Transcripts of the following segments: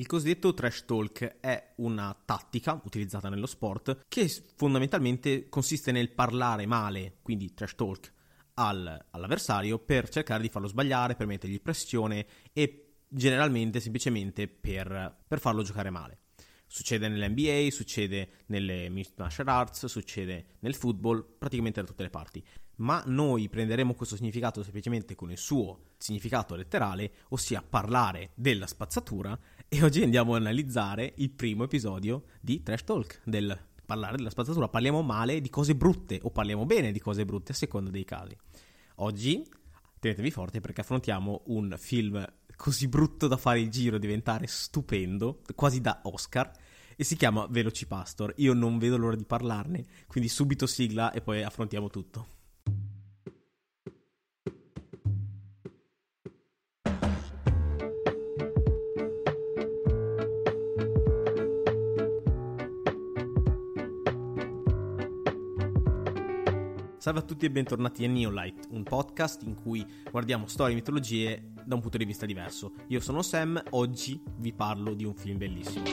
Il cosiddetto trash talk è una tattica utilizzata nello sport che fondamentalmente consiste nel parlare male, quindi trash talk, al, all'avversario per cercare di farlo sbagliare, per mettergli pressione e generalmente semplicemente per, per farlo giocare male. Succede nell'NBA, succede nelle martial arts, succede nel football, praticamente da tutte le parti. Ma noi prenderemo questo significato semplicemente con il suo significato letterale, ossia parlare della spazzatura, e oggi andiamo ad analizzare il primo episodio di Trash Talk, del parlare della spazzatura. Parliamo male di cose brutte o parliamo bene di cose brutte a seconda dei casi. Oggi tenetevi forti perché affrontiamo un film così brutto da fare il giro e diventare stupendo, quasi da Oscar, e si chiama Velocipastor. Io non vedo l'ora di parlarne, quindi subito sigla e poi affrontiamo tutto. Salve a tutti e bentornati a Neolight, un podcast in cui guardiamo storie e mitologie da un punto di vista diverso. Io sono Sam, oggi vi parlo di un film bellissimo.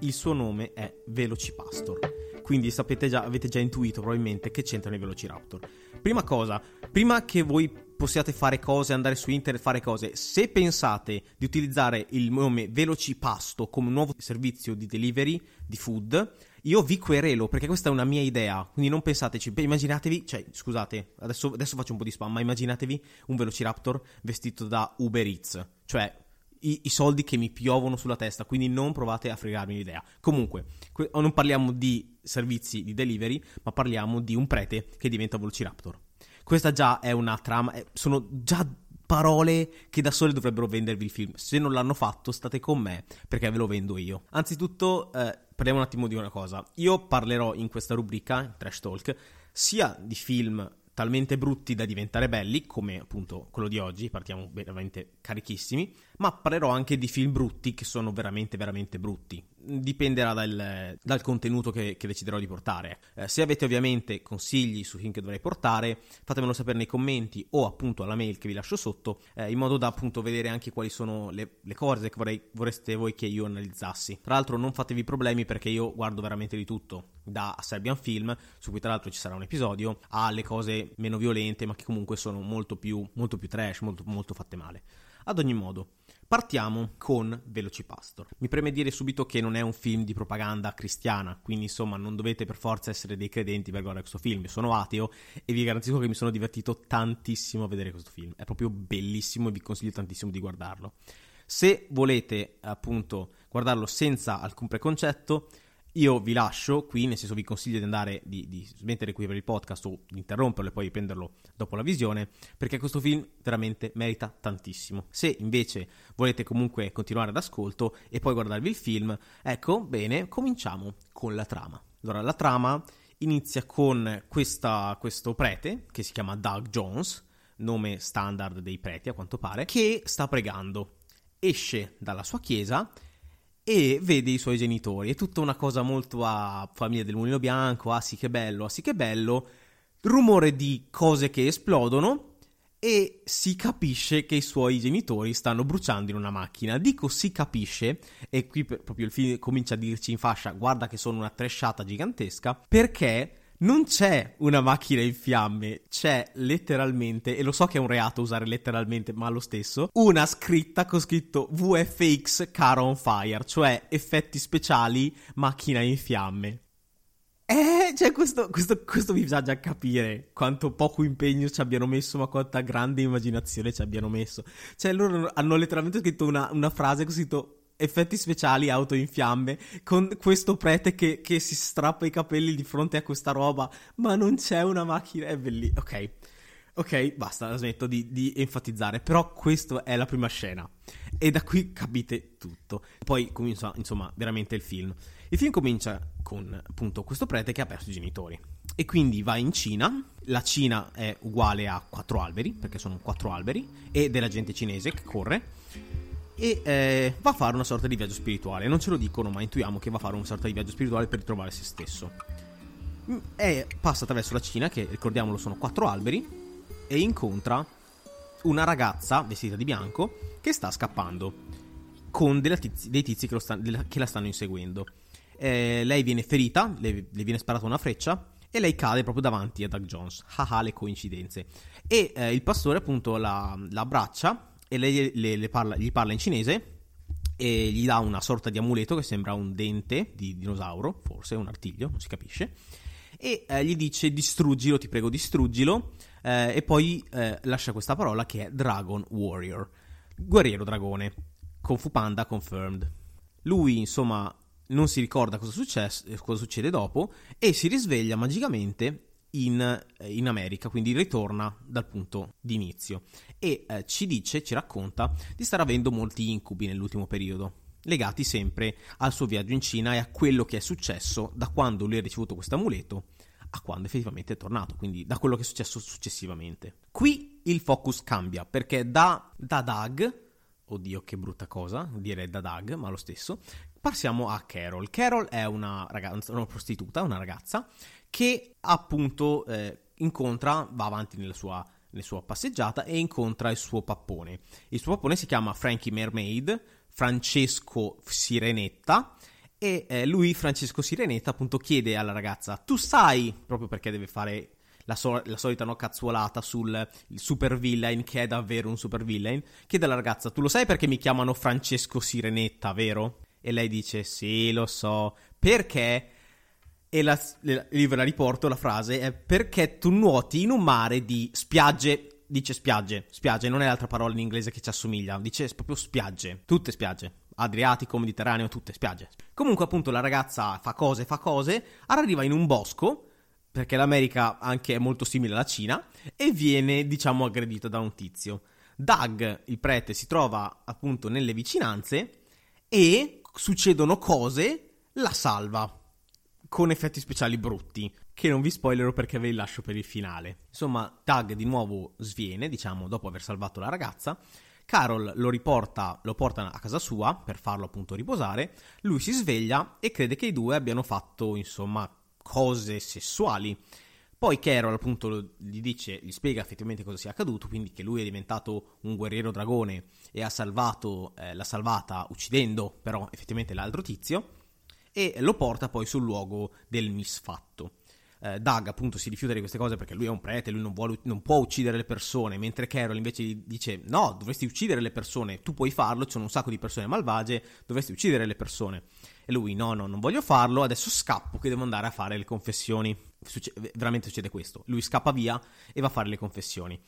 Il suo nome è Velocipastor, quindi sapete già, avete già intuito probabilmente che c'entrano i Velociraptor. Prima cosa, prima che voi possiate fare cose, andare su internet, fare cose, se pensate di utilizzare il nome Velocipasto come un nuovo servizio di delivery di food, io vi querelo perché questa è una mia idea, quindi non pensateci, immaginatevi, cioè scusate, adesso, adesso faccio un po' di spam, ma immaginatevi un Velociraptor vestito da Uber Eats, cioè i, i, soldi che mi piovono sulla testa, quindi non provate a fregarmi l'idea. Comunque, que- non parliamo di servizi di delivery, ma parliamo di un prete che diventa Velociraptor. Questa già è una trama, è, sono già parole che da sole dovrebbero vendervi il film. Se non l'hanno fatto, state con me perché ve lo vendo io. Anzitutto, eh, parliamo un attimo di una cosa. Io parlerò in questa rubrica, Trash Talk, sia di film talmente brutti da diventare belli, come appunto quello di oggi, partiamo veramente carichissimi, ma parlerò anche di film brutti che sono veramente, veramente brutti. Dipenderà dal, dal contenuto che, che, deciderò di portare. Eh, se avete ovviamente consigli su film che dovrei portare, fatemelo sapere nei commenti o appunto alla mail che vi lascio sotto, eh, in modo da appunto vedere anche quali sono le, le cose che vorrei, vorreste voi che io analizzassi. Tra l'altro non fatevi problemi perché io guardo veramente di tutto, da Serbian Film, su cui tra l'altro ci sarà un episodio, alle cose meno violente ma che comunque sono molto più, molto più trash, molto, molto fatte male. Ad ogni modo, partiamo con Velocipastor. Mi preme dire subito che non è un film di propaganda cristiana, quindi insomma non dovete per forza essere dei credenti per guardare questo film. Sono ateo e vi garantisco che mi sono divertito tantissimo a vedere questo film. È proprio bellissimo e vi consiglio tantissimo di guardarlo. Se volete appunto guardarlo senza alcun preconcetto, io vi lascio qui, nel senso vi consiglio di andare, di, di smettere qui per il podcast o di interromperlo e poi riprenderlo dopo la visione, perché questo film veramente merita tantissimo. Se invece volete comunque continuare ad ascolto e poi guardarvi il film, ecco, bene, cominciamo con la trama. Allora, la trama inizia con questa, questo prete, che si chiama Doug Jones, nome standard dei preti a quanto pare, che sta pregando. Esce dalla sua chiesa e vede i suoi genitori. È tutta una cosa molto a famiglia del mulino bianco, ah sì che bello, ah sì che bello, rumore di cose che esplodono e si capisce che i suoi genitori stanno bruciando in una macchina. Dico si capisce, e qui proprio il film comincia a dirci in fascia guarda che sono una tresciata gigantesca, perché non c'è una macchina in fiamme, c'è letteralmente, e lo so che è un reato usare letteralmente, ma lo stesso, una scritta con scritto VFX Car on Fire, cioè effetti speciali macchina in fiamme. Eh, cioè questo, questo, questo mi fa già capire quanto poco impegno ci abbiano messo, ma quanta grande immaginazione ci abbiano messo. Cioè loro hanno letteralmente scritto una, una frase con scritto effetti speciali auto in fiamme con questo prete che, che, si strappa i capelli di fronte a questa roba ma non c'è una macchina è bellissimo ok. Ok basta smetto di, di, enfatizzare però questa è la prima scena. E da qui capite tutto. Poi comincia insomma veramente il film. Il film comincia con appunto questo prete che ha perso i genitori. E quindi va in Cina. La Cina è uguale a quattro alberi perché sono quattro alberi e della gente cinese che corre e eh, va a fare una sorta di viaggio spirituale. Non ce lo dicono, ma intuiamo che va a fare una sorta di viaggio spirituale per ritrovare se stesso. Mm, e passa attraverso la Cina, che ricordiamolo sono quattro alberi, e incontra una ragazza vestita di bianco che sta scappando. con tizi, dei tizi che, sta, che, la stanno inseguendo. Eh, lei viene ferita, le, le, viene sparata una freccia e lei cade proprio davanti a Doug Jones. Haha, le coincidenze. E eh, il pastore appunto la, la abbraccia e lei le, le parla, gli parla in cinese e gli dà una sorta di amuleto che sembra un dente di dinosauro, forse un artiglio, non si capisce, e eh, gli dice distruggilo, ti prego distruggilo, eh, e poi eh, lascia questa parola che è Dragon Warrior, guerriero dragone, con Fu Panda confirmed. Lui, insomma, non si ricorda cosa, success- cosa succede dopo e si risveglia magicamente in, eh, in, America, quindi ritorna dal punto di inizio e eh, ci dice, ci racconta di stare avendo molti incubi nell'ultimo periodo, legati sempre al suo viaggio in Cina e a quello che è successo da quando lui ha ricevuto questo amuleto a quando effettivamente è tornato, quindi da quello che è successo successivamente. Qui il focus cambia perché da, da Doug, oddio che brutta cosa, dire da Doug, ma lo stesso, passiamo a Carol. Carol è una, ragazza, una prostituta, una ragazza che appunto eh, incontra, va avanti nella sua, nella sua passeggiata e incontra il suo pappone. Il suo pappone si chiama Frankie Mermaid, Francesco Sirenetta e eh, lui, Francesco Sirenetta, appunto chiede alla ragazza, tu sai, proprio perché deve fare la, so- la, solita no, cazzuolata sul super villain, che è davvero un super villain, chiede alla ragazza, tu lo sai perché mi chiamano Francesco Sirenetta, vero? E lei dice, sì, lo so, perché e la, io ve la riporto la frase è perché tu nuoti in un mare di spiagge? Dice spiagge spiagge non è l'altra parola in inglese che ci assomiglia. Dice proprio spiagge tutte spiagge. Adriatico, Mediterraneo, tutte spiagge. Comunque, appunto, la ragazza fa cose, fa cose, arriva in un bosco, perché l'America anche è molto simile alla Cina, e viene, diciamo, aggredita da un tizio. Doug, il prete, si trova appunto nelle vicinanze e succedono cose, la salva con effetti speciali brutti, che non vi spoilerò perché ve li lascio per il finale. Insomma, Tag di nuovo sviene, diciamo, dopo aver salvato la ragazza. Carol lo riporta, lo porta a casa sua per farlo appunto riposare. Lui si sveglia e crede che i due abbiano fatto, insomma, cose sessuali. Poi Carol appunto gli dice, gli spiega effettivamente cosa sia accaduto, quindi che lui è diventato un guerriero dragone e ha salvato, eh, l'ha salvata uccidendo però effettivamente l'altro tizio e lo porta poi sul luogo del misfatto. Eh, Doug appunto si rifiuta di queste cose perché lui è un prete, lui non, vuole, non, può uccidere le persone, mentre Carol invece dice no, dovresti uccidere le persone, tu puoi farlo, ci sono un sacco di persone malvagie, dovresti uccidere le persone. E lui no, no, non voglio farlo, adesso scappo che devo andare a fare le confessioni. Succe- veramente succede questo, lui scappa via e va a fare le confessioni.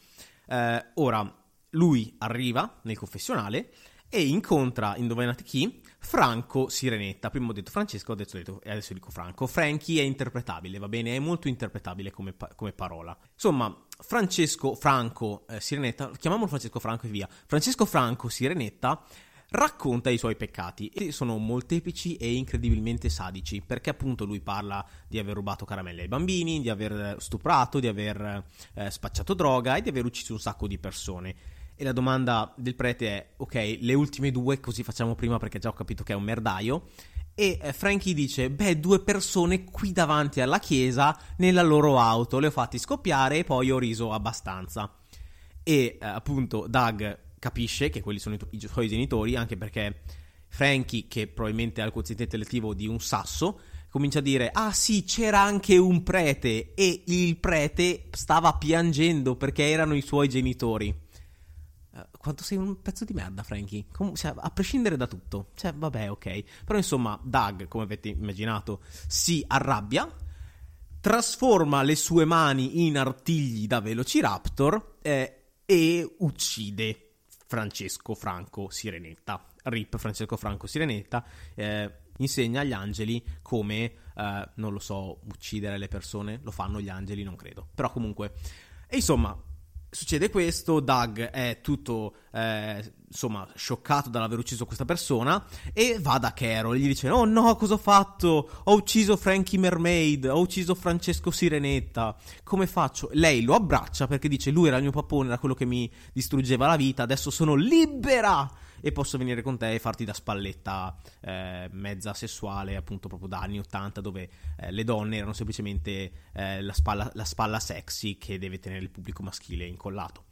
Eh, ora, lui arriva nel confessionale e incontra, indovinate chi? Franco Sirenetta. Prima ho detto Francesco, adesso, detto, adesso dico Franco. Franchi è interpretabile, va bene? È molto interpretabile come, come parola. Insomma, Francesco Franco eh, Sirenetta, chiamiamolo Francesco Franco e via. Francesco Franco Sirenetta racconta i suoi peccati e sono molteplici e incredibilmente sadici perché appunto lui parla di aver rubato caramelle ai bambini, di aver stuprato, di aver eh, spacciato droga e di aver ucciso un sacco di persone e la domanda del prete è: ok, le ultime due, così facciamo prima perché già ho capito che è un merdaio. E eh, Frankie dice: Beh, due persone qui davanti alla chiesa nella loro auto, le ho fatti scoppiare e poi ho riso abbastanza. E eh, appunto Doug capisce che quelli sono i, i suoi genitori, anche perché Frankie, che probabilmente ha il quoziente intellettivo di un sasso, comincia a dire: Ah, sì, c'era anche un prete. E il prete stava piangendo perché erano i suoi genitori quanto sei un pezzo di merda, Frankie. Com- cioè, a prescindere da tutto. Cioè, vabbè, ok. Però insomma, Doug, come avete immaginato, si arrabbia, trasforma le sue mani in artigli da Velociraptor eh, e uccide Francesco Franco Sirenetta. Rip Francesco Franco Sirenetta. Eh, insegna agli angeli come, eh, non lo so, uccidere le persone. Lo fanno gli angeli, non credo. Però comunque... E insomma, Succede questo, Doug è tutto, eh, insomma, scioccato dall'aver ucciso questa persona e va da Carol, gli dice, oh no, cosa ho fatto? Ho ucciso Frankie Mermaid, ho ucciso Francesco Sirenetta, come faccio? Lei lo abbraccia perché dice, lui era il mio papone, era quello che mi distruggeva la vita, adesso sono libera! E posso venire con te e farti da spalletta eh, mezza sessuale, appunto proprio da anni 80, dove eh, le donne erano semplicemente eh, la, spalla, la spalla sexy che deve tenere il pubblico maschile incollato.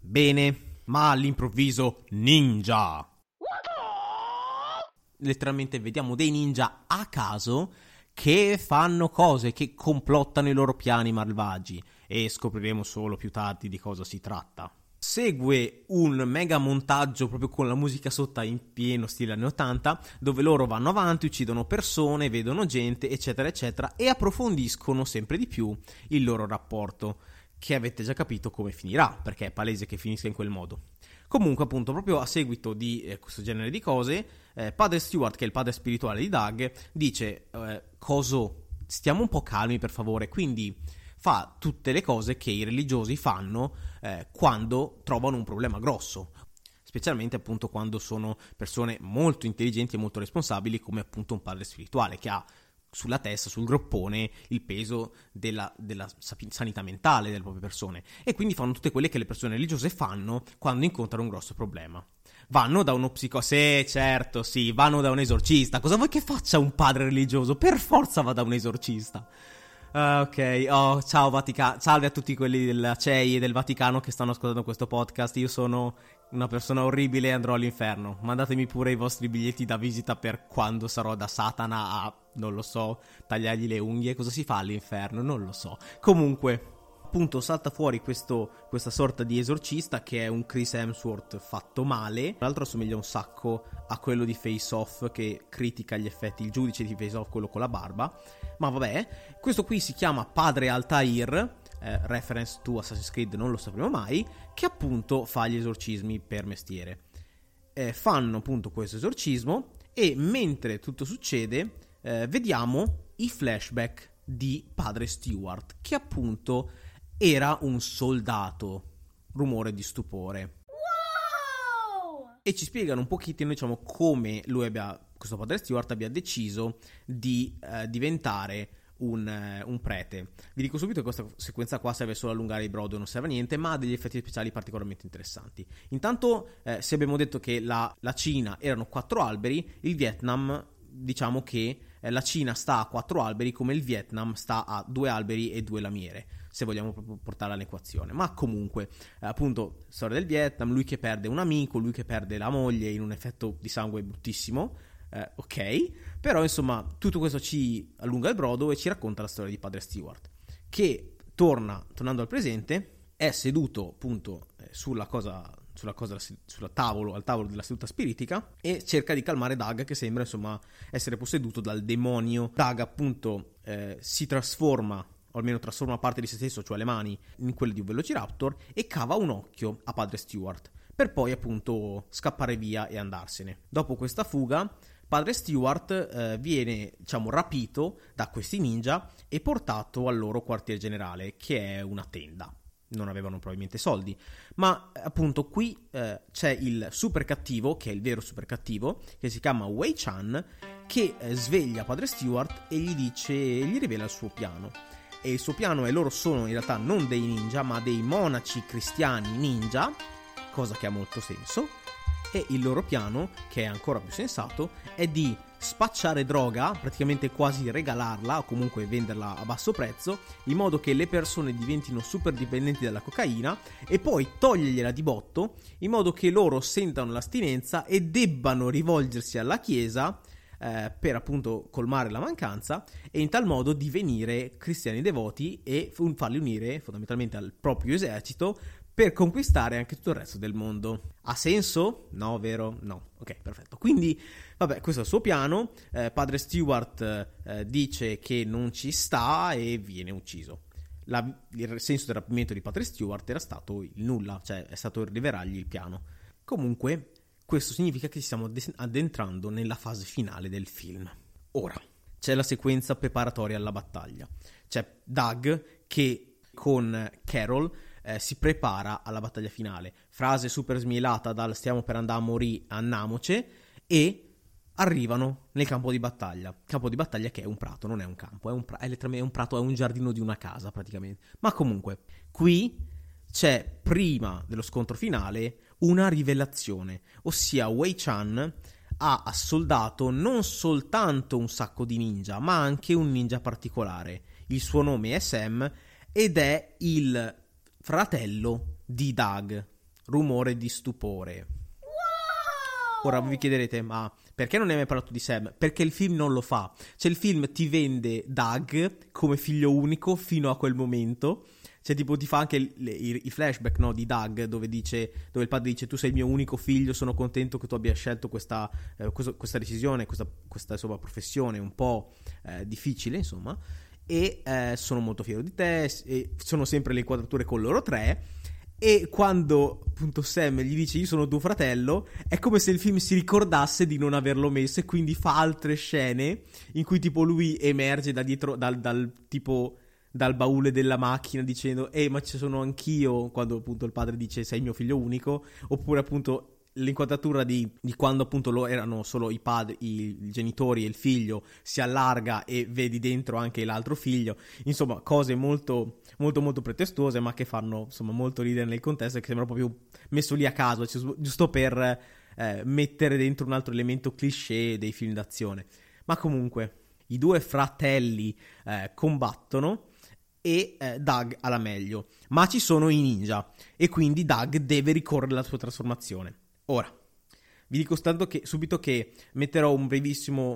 Bene, ma all'improvviso ninja! letteralmente vediamo dei ninja a caso che fanno cose, che complottano i loro piani malvagi e scopriremo solo più tardi di cosa si tratta. Segue un mega montaggio proprio con la musica sotto in pieno stile anni 80, dove loro vanno avanti, uccidono persone, vedono gente, eccetera, eccetera, e approfondiscono sempre di più il loro rapporto, che avete già capito come finirà, perché è palese che finisca in quel modo. Comunque, appunto, proprio a seguito di eh, questo genere di cose, eh, padre Stewart, che è il padre spirituale di Doug, dice: eh, Coso, stiamo un po' calmi per favore. Quindi fa tutte le cose che i religiosi fanno eh, quando trovano un problema grosso specialmente appunto quando sono persone molto intelligenti e molto responsabili come appunto un padre spirituale che ha sulla testa, sul groppone, il peso della, della, sanità mentale delle proprie persone. E quindi fanno tutte quelle che le persone religiose fanno quando incontrano un grosso problema. Vanno da uno psicologo. Sì, certo, sì, vanno da un esorcista. Cosa vuoi che faccia un padre religioso? Per forza va da un esorcista. Uh, ok, oh, ciao Vaticano, salve a tutti quelli della CEI e del Vaticano che stanno ascoltando questo podcast. Io sono una persona orribile e andrò all'inferno. Mandatemi pure i vostri biglietti da visita per quando sarò da Satana a, non lo so, tagliargli le unghie. Cosa si fa all'inferno? Non lo so. Comunque, appunto salta fuori questo, questa sorta di esorcista che è un Chris Hemsworth fatto male. Tra l'altro assomiglia un sacco a quello di Face Off che critica gli effetti, il giudice di Face Off, quello con la barba. Ma vabbè, questo qui si chiama Padre Altair. Eh, reference to Assassin's Creed non lo sapremo mai, che appunto fa gli esorcismi per mestiere. Eh, fanno appunto questo esorcismo e mentre tutto succede eh, vediamo i flashback di padre Stewart che appunto era un soldato. Rumore di stupore. Wow! E ci spiegano un pochettino, diciamo, come lui abbia, questo padre Stewart abbia deciso di eh, diventare un, eh, un, prete. Vi dico subito che questa sequenza qua serve solo a allungare i brodo, non serve a niente, ma ha degli effetti speciali particolarmente interessanti. Intanto, eh, se abbiamo detto che la, la Cina erano quattro alberi, il Vietnam diciamo che la Cina sta a quattro alberi come il Vietnam sta a due alberi e due lamiere, se vogliamo proprio portarla all'equazione. Ma comunque, eh, appunto, storia del Vietnam, lui che perde un amico, lui che perde la moglie in un effetto di sangue bruttissimo. Eh, ok, però insomma tutto questo ci allunga il brodo e ci racconta la storia di padre Stewart, che torna, tornando al presente, è seduto appunto eh, sulla cosa sulla, cosa, sulla tavolo, al tavolo della seduta spiritica e cerca di calmare Dag che sembra insomma essere posseduto dal demonio. Dag appunto eh, si trasforma o almeno trasforma parte di se stesso, cioè le mani, in quelle di un velociraptor e cava un occhio a padre Stewart per poi appunto scappare via e andarsene. Dopo questa fuga padre Stewart eh, viene diciamo rapito da questi ninja e portato al loro quartier generale che è una tenda non avevano probabilmente soldi. Ma appunto qui eh, c'è il super cattivo, che è il vero super cattivo, che si chiama Wei Chan, che eh, sveglia padre Stewart e gli dice, gli rivela il suo piano. E il suo piano è loro sono in realtà non dei ninja, ma dei monaci cristiani ninja, cosa che ha molto senso. E il loro piano, che è ancora più sensato, è di spacciare droga, praticamente quasi regalarla o comunque venderla a basso prezzo, in modo che le persone diventino super dipendenti dalla cocaina e poi togliergliela di botto, in modo che loro sentano l'astinenza e debbano rivolgersi alla Chiesa eh, per appunto colmare la mancanza e in tal modo divenire cristiani devoti e farli unire fondamentalmente al proprio esercito per conquistare anche tutto il resto del mondo. Ha senso? No, vero? No. Ok, perfetto. Quindi, vabbè, questo è il suo piano. Eh, padre Stewart eh, dice che non ci sta e viene ucciso. La, il senso del rapimento di padre Stewart era stato il nulla, cioè è stato rivelargli il piano. Comunque, questo significa che ci stiamo addentrando nella fase finale del film. Ora, c'è la sequenza preparatoria alla battaglia. C'è Doug che con Carol eh, si prepara alla battaglia finale. Frase super smielata dal stiamo per andare a morire, annamoce, e arrivano nel campo di battaglia. Campo di battaglia che è un prato, non è un campo, è un, pra- è un prato, è un giardino di una casa praticamente. Ma comunque, qui c'è prima dello scontro finale una rivelazione, ossia Wei Chan ha assoldato non soltanto un sacco di ninja, ma anche un ninja particolare. Il suo nome è Sam ed è il fratello di Doug. Rumore di stupore. Ora vi chiederete, ma Perché non ne hai mai parlato di Sam? Perché il film non lo fa. Cioè il film ti vende Doug come figlio unico fino a quel momento. Cioè, tipo, ti fa anche il, i, i, flashback no, di Doug, dove, dice, dove il padre dice: Tu sei il mio unico figlio, sono contento che tu abbia scelto questa, eh, questa, questa decisione, questa, questa insomma, professione un po' eh, difficile, insomma. E eh, sono molto fiero di te. E sono sempre le inquadrature con loro tre. E quando appunto Sam gli dice io sono tuo fratello, è come se il film si ricordasse di non averlo messo e quindi fa altre scene in cui tipo lui emerge da dietro, dal, dal tipo dal baule della macchina dicendo ehi ma ci sono anch'io quando appunto il padre dice sei mio figlio unico oppure appunto l'inquadratura di, di, quando appunto lo erano solo i padri, i, i, genitori e il figlio si allarga e vedi dentro anche l'altro figlio. Insomma, cose molto, molto, molto pretestuose, ma che fanno insomma molto ridere nel contesto e che sembra proprio messo lì a caso, cioè, giusto per eh, mettere dentro un altro elemento cliché dei film d'azione. Ma comunque, i due fratelli eh, combattono e eh, Doug ha la meglio, ma ci sono i ninja e quindi Doug deve ricorrere alla sua trasformazione. Ora, vi dico che subito che metterò un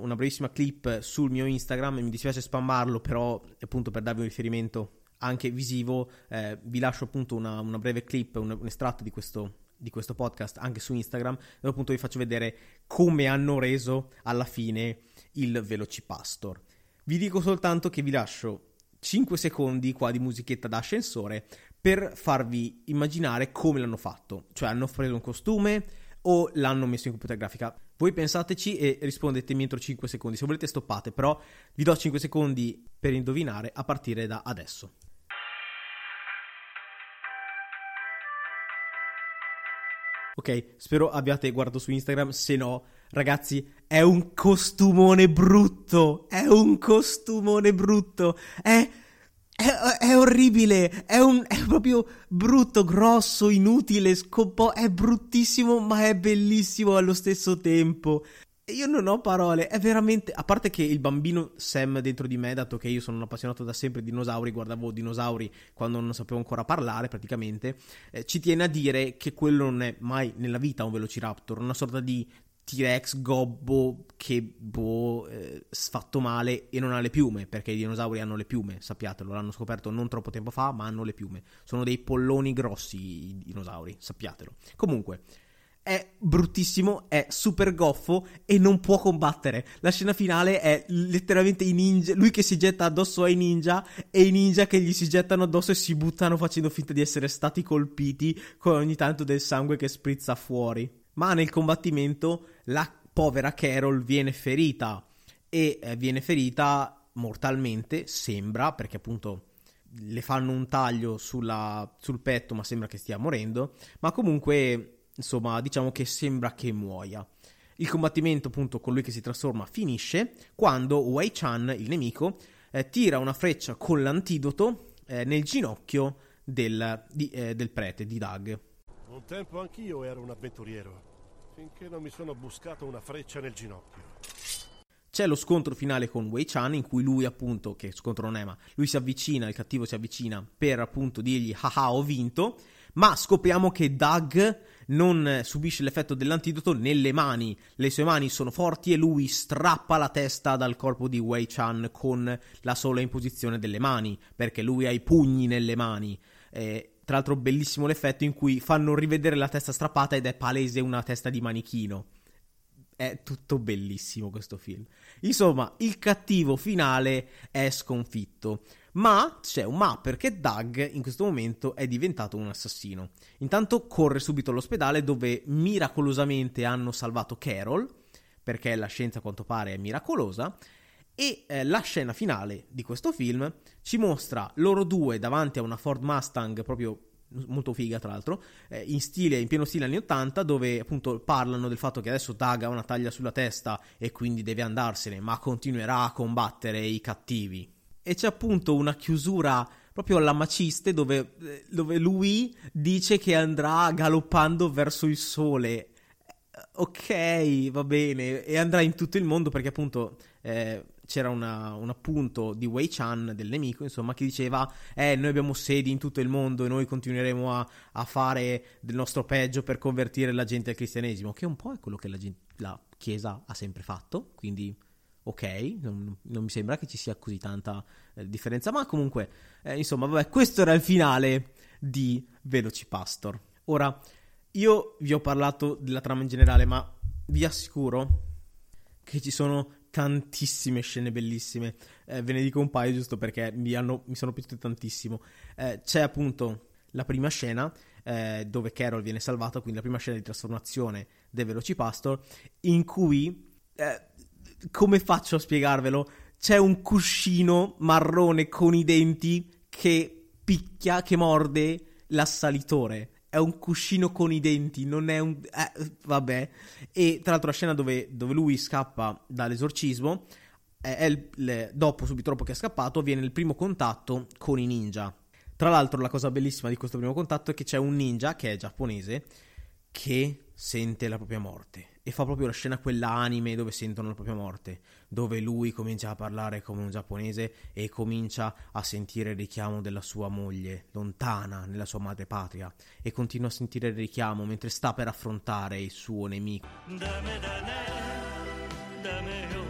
una brevissima clip sul mio Instagram, mi dispiace spammarlo, però appunto per darvi un riferimento anche visivo, eh, vi lascio appunto una, una breve clip, un, un estratto di questo, di questo podcast anche su Instagram, dove appunto vi faccio vedere come hanno reso alla fine il Velocipastor. Vi dico soltanto che vi lascio 5 secondi qua di musichetta da ascensore per farvi immaginare come l'hanno fatto. Cioè hanno preso un costume, o l'hanno messo in computer grafica? Voi pensateci e rispondetemi entro 5 secondi. Se volete stoppate, però vi do 5 secondi per indovinare a partire da adesso. Ok, spero abbiate guardato su Instagram, se no, ragazzi, è un costumone brutto, è un costumone brutto, è è, è, orribile, è, un, è proprio brutto, grosso, inutile, scompo- è bruttissimo ma è bellissimo allo stesso tempo. Io non ho parole, è veramente. A parte che il bambino Sam dentro di me, dato che io sono un appassionato da sempre di dinosauri, guardavo dinosauri quando non sapevo ancora parlare praticamente, eh, ci tiene a dire che quello non è mai nella vita un Velociraptor, una sorta di T-Rex gobbo che boh, eh, sfatto male e non ha le piume, perché i dinosauri hanno le piume, sappiatelo, l'hanno scoperto non troppo tempo fa, ma hanno le piume. Sono dei polloni grossi i dinosauri, sappiatelo. Comunque, è bruttissimo, è super goffo e non può combattere. La scena finale è letteralmente i ninja, lui che si getta addosso ai ninja e i ninja che gli si gettano addosso e si buttano facendo finta di essere stati colpiti con ogni tanto del sangue che sprizza fuori ma nel combattimento la povera Carol viene ferita e eh, viene ferita mortalmente, sembra, perché appunto le fanno un taglio sulla, sul petto, ma sembra che stia morendo, ma comunque, insomma, diciamo che sembra che muoia. Il combattimento, appunto, con lui che si trasforma finisce quando Wei Chan, il nemico, eh, tira una freccia con l'antidoto eh, nel ginocchio del, di, eh, del prete, di Doug. Un tempo anch'io ero un avventuriero, finché non mi sono buscato una freccia nel ginocchio. C'è lo scontro finale con Wei Chan in cui lui appunto, che scontro non è ma, lui si avvicina, il cattivo si avvicina per appunto dirgli haha ho vinto, ma scopriamo che Doug non subisce l'effetto dell'antidoto nelle mani, le sue mani sono forti e lui strappa la testa dal corpo di Wei Chan con la sola imposizione delle mani, perché lui ha i pugni nelle mani. Eh, tra l'altro bellissimo l'effetto in cui fanno rivedere la testa strappata ed è palese una testa di manichino. È tutto bellissimo questo film. Insomma, il cattivo finale è sconfitto. Ma c'è un ma perché Doug in questo momento è diventato un assassino. Intanto corre subito all'ospedale dove miracolosamente hanno salvato Carol, perché la scienza a quanto pare è miracolosa, e eh, la scena finale di questo film ci mostra loro due davanti a una Ford Mustang proprio molto figa tra l'altro, eh, in stile, in pieno stile anni 80, dove appunto parlano del fatto che adesso Doug ha una taglia sulla testa e quindi deve andarsene, ma continuerà a combattere i cattivi. E c'è appunto una chiusura proprio alla maciste dove, eh, dove lui dice che andrà galoppando verso il sole. Eh, ok, va bene, e andrà in tutto il mondo perché appunto eh, c'era una, un appunto di Wei Chan, del nemico, insomma, che diceva: Eh, noi abbiamo sedi in tutto il mondo e noi continueremo a, a fare del nostro peggio per convertire la gente al cristianesimo, che un po' è quello che la, la Chiesa ha sempre fatto, quindi ok, non, non, mi sembra che ci sia così tanta eh, differenza, ma comunque, eh, insomma, vabbè, questo era il finale di Velocipastor. Ora, io vi ho parlato della trama in generale, ma vi assicuro che ci sono tantissime scene bellissime. Eh, ve ne dico un paio giusto perché mi, hanno, mi sono piaciute tantissimo. Eh, c'è appunto la prima scena eh, dove Carol viene salvata, quindi la prima scena di trasformazione del Velocipastor, in cui, eh, come faccio a spiegarvelo? C'è un cuscino marrone con i denti che picchia, che morde l'assalitore è un cuscino con i denti, non è un... Eh, vabbè. E tra l'altro la scena dove, dove lui scappa dall'esorcismo, è il, le, dopo, subito dopo che è scappato, viene il primo contatto con i ninja. Tra l'altro la cosa bellissima di questo primo contatto è che c'è un ninja, che è giapponese, che sente la propria morte e fa proprio la scena quella anime dove sentono la propria morte, dove lui comincia a parlare come un giapponese e comincia a sentire il richiamo della sua moglie, lontana nella sua madre patria, e continua a sentire il richiamo mentre sta per affrontare il suo nemico. Dame, dame, dame,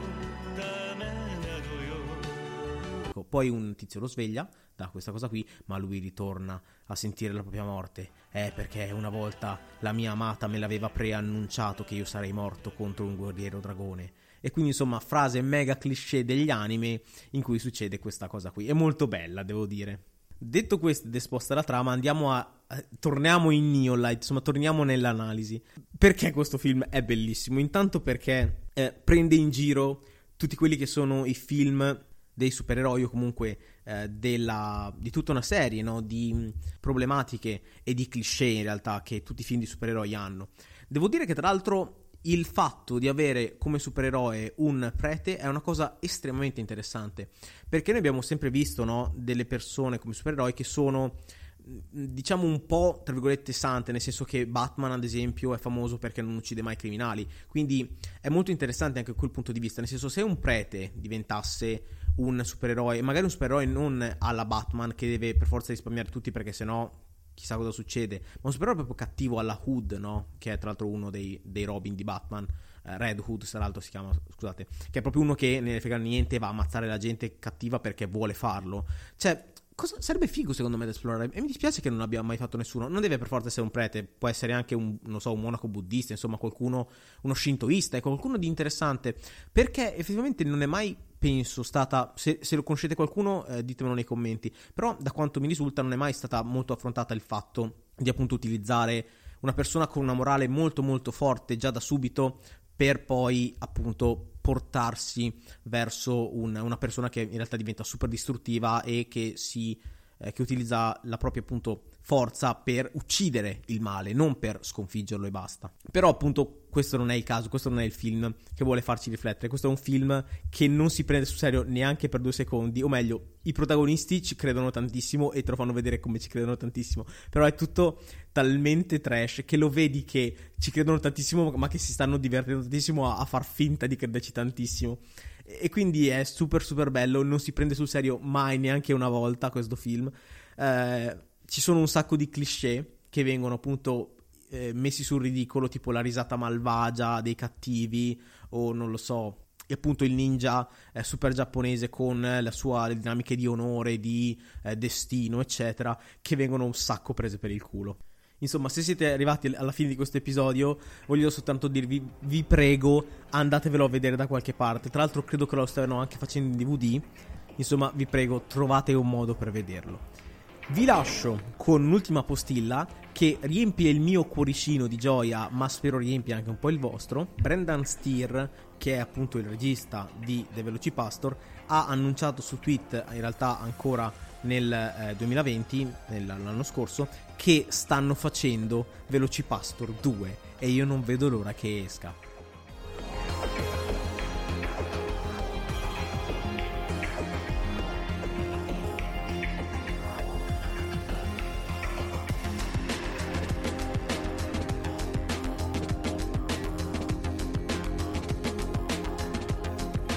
Poi un tizio lo sveglia da questa cosa qui, ma lui ritorna a sentire la propria morte. Eh, perché una volta la mia amata me l'aveva preannunciato che io sarei morto contro un guerriero dragone. E quindi, insomma, frase mega cliché degli anime in cui succede questa cosa qui. È molto bella, devo dire. Detto questo ed esposta la trama, andiamo a. torniamo in Neolight, insomma, torniamo nell'analisi. Perché questo film è bellissimo? Intanto perché eh, prende in giro tutti quelli che sono i film dei supereroi o comunque eh, della, di tutta una serie no? di mm, problematiche e di cliché in realtà che tutti i film di supereroi hanno. Devo dire che tra l'altro il fatto di avere come supereroe un prete è una cosa estremamente interessante perché noi abbiamo sempre visto no? delle persone come supereroi che sono diciamo un po' tra virgolette sante, nel senso che Batman ad esempio è famoso perché non uccide mai criminali, quindi è molto interessante anche quel punto di vista, nel senso se un prete diventasse un supereroe, magari un supereroe non alla Batman che deve per forza risparmiare tutti perché sennò chissà cosa succede, ma un supereroe proprio cattivo alla Hood, no? Che è tra l'altro uno dei, dei Robin di Batman, eh, Red Hood tra l'altro si chiama, scusate, che è proprio uno che ne frega niente, va a ammazzare la gente cattiva perché vuole farlo. Cioè, Cosa, sarebbe figo secondo me da esplorare. E mi dispiace che non abbia mai fatto nessuno. Non deve per forza essere un prete, può essere anche un, non so, un monaco buddista, insomma, qualcuno, uno shintoista, ecco, qualcuno di interessante. Perché effettivamente non è mai, penso, stata. Se, se lo conoscete qualcuno, eh, ditemelo nei commenti. Però, da quanto mi risulta, non è mai stata molto affrontata il fatto di appunto utilizzare una persona con una morale molto molto forte già da subito per poi appunto portarsi verso un, una persona che in realtà diventa super distruttiva e che si eh, che utilizza la propria appunto forza per uccidere il male, non per sconfiggerlo e basta. Però appunto questo non è il caso, questo non è il film che vuole farci riflettere, questo è un film che non si prende sul serio neanche per due secondi, o meglio, i protagonisti ci credono tantissimo e te lo fanno vedere come ci credono tantissimo, però è tutto talmente trash che lo vedi che ci credono tantissimo ma che si stanno divertendo tantissimo a, a far finta di crederci tantissimo. E quindi è super super bello, non si prende sul serio mai neanche una volta questo film. Eh, ci sono un sacco di cliché che vengono appunto eh, messi sul ridicolo, tipo la risata malvagia dei cattivi o non lo so. E appunto il ninja eh, super giapponese con la sua, le dinamiche di onore, di eh, destino, eccetera, che vengono un sacco prese per il culo. Insomma, se siete arrivati alla fine di questo episodio, voglio soltanto dirvi, vi prego, andatevelo a vedere da qualche parte. Tra l'altro credo che lo stiano anche facendo in DVD. Insomma, vi prego, trovate un modo per vederlo. Vi lascio con un'ultima postilla che riempie il mio cuoricino di gioia, ma spero riempia anche un po' il vostro. Brendan Steer, che è appunto il regista di The Velocipastor, ha annunciato su Twitter, in realtà ancora nel eh, 2020, l'anno scorso, che stanno facendo Velocipastor 2 e io non vedo l'ora che esca.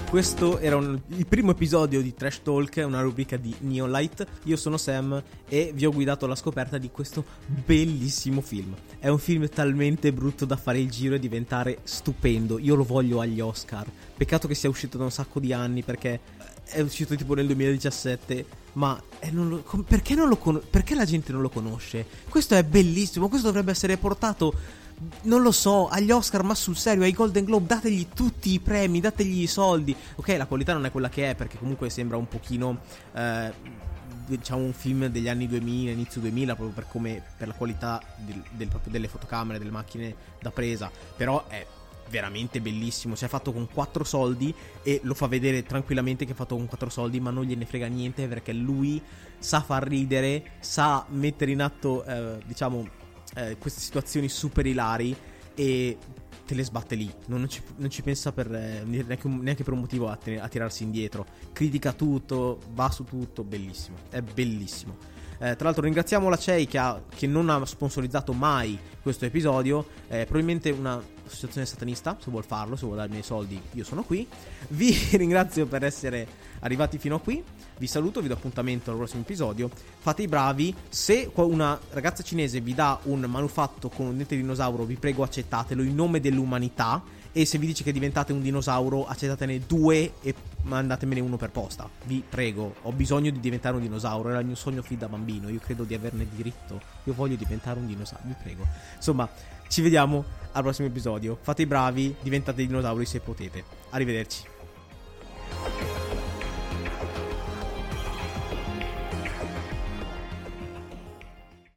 Questo era un, il primo episodio di Trash Talk, una rubrica di Neolight. Io sono Sam e vi ho guidato alla scoperta di questo bellissimo film. È un film talmente brutto da fare il giro e diventare stupendo. Io lo voglio agli Oscar. Peccato che sia uscito da un sacco di anni perché è uscito tipo nel 2017. Ma non lo, perché, non con, perché la gente non lo conosce? Questo è bellissimo. Questo dovrebbe essere portato non lo so, agli Oscar, ma sul serio, ai Golden Globe, dategli tutti i premi, dategli i soldi. Ok, la qualità non è quella che è, perché comunque sembra un pochino. Eh, diciamo un film degli anni 2000, inizio 2000, proprio per come per la qualità del, del, delle fotocamere, delle macchine da presa. Però è veramente bellissimo. Si è fatto con 4 soldi e lo fa vedere tranquillamente che è fatto con 4 soldi, ma non gliene frega niente perché lui sa far ridere, sa mettere in atto, eh, diciamo, eh, queste situazioni super ilari e te le sbatte lì. Non ci, non ci pensa per, eh, neanche, neanche, per un motivo a, ten- a, tirarsi indietro. Critica tutto, va su tutto, bellissimo. È bellissimo. Eh, tra l'altro ringraziamo la CEI che, ha, che, non ha sponsorizzato mai questo episodio. Eh, probabilmente una associazione satanista, se vuol farlo, se vuol darmi i soldi, io sono qui. Vi ringrazio per essere arrivati fino a qui. Vi saluto, vi do appuntamento al prossimo episodio. Fate i bravi. Se una ragazza cinese vi dà un manufatto con un dente di dinosauro, vi prego accettatelo in nome dell'umanità. E se vi dice che diventate un dinosauro, accettatene due e mandatemene uno per posta. Vi prego, ho bisogno di diventare un dinosauro. Era il mio sogno fin da bambino. Io credo di averne diritto. Io voglio diventare un dinosauro. Vi prego. Insomma, ci vediamo al prossimo episodio. Fate i bravi, diventate dinosauri se potete. Arrivederci.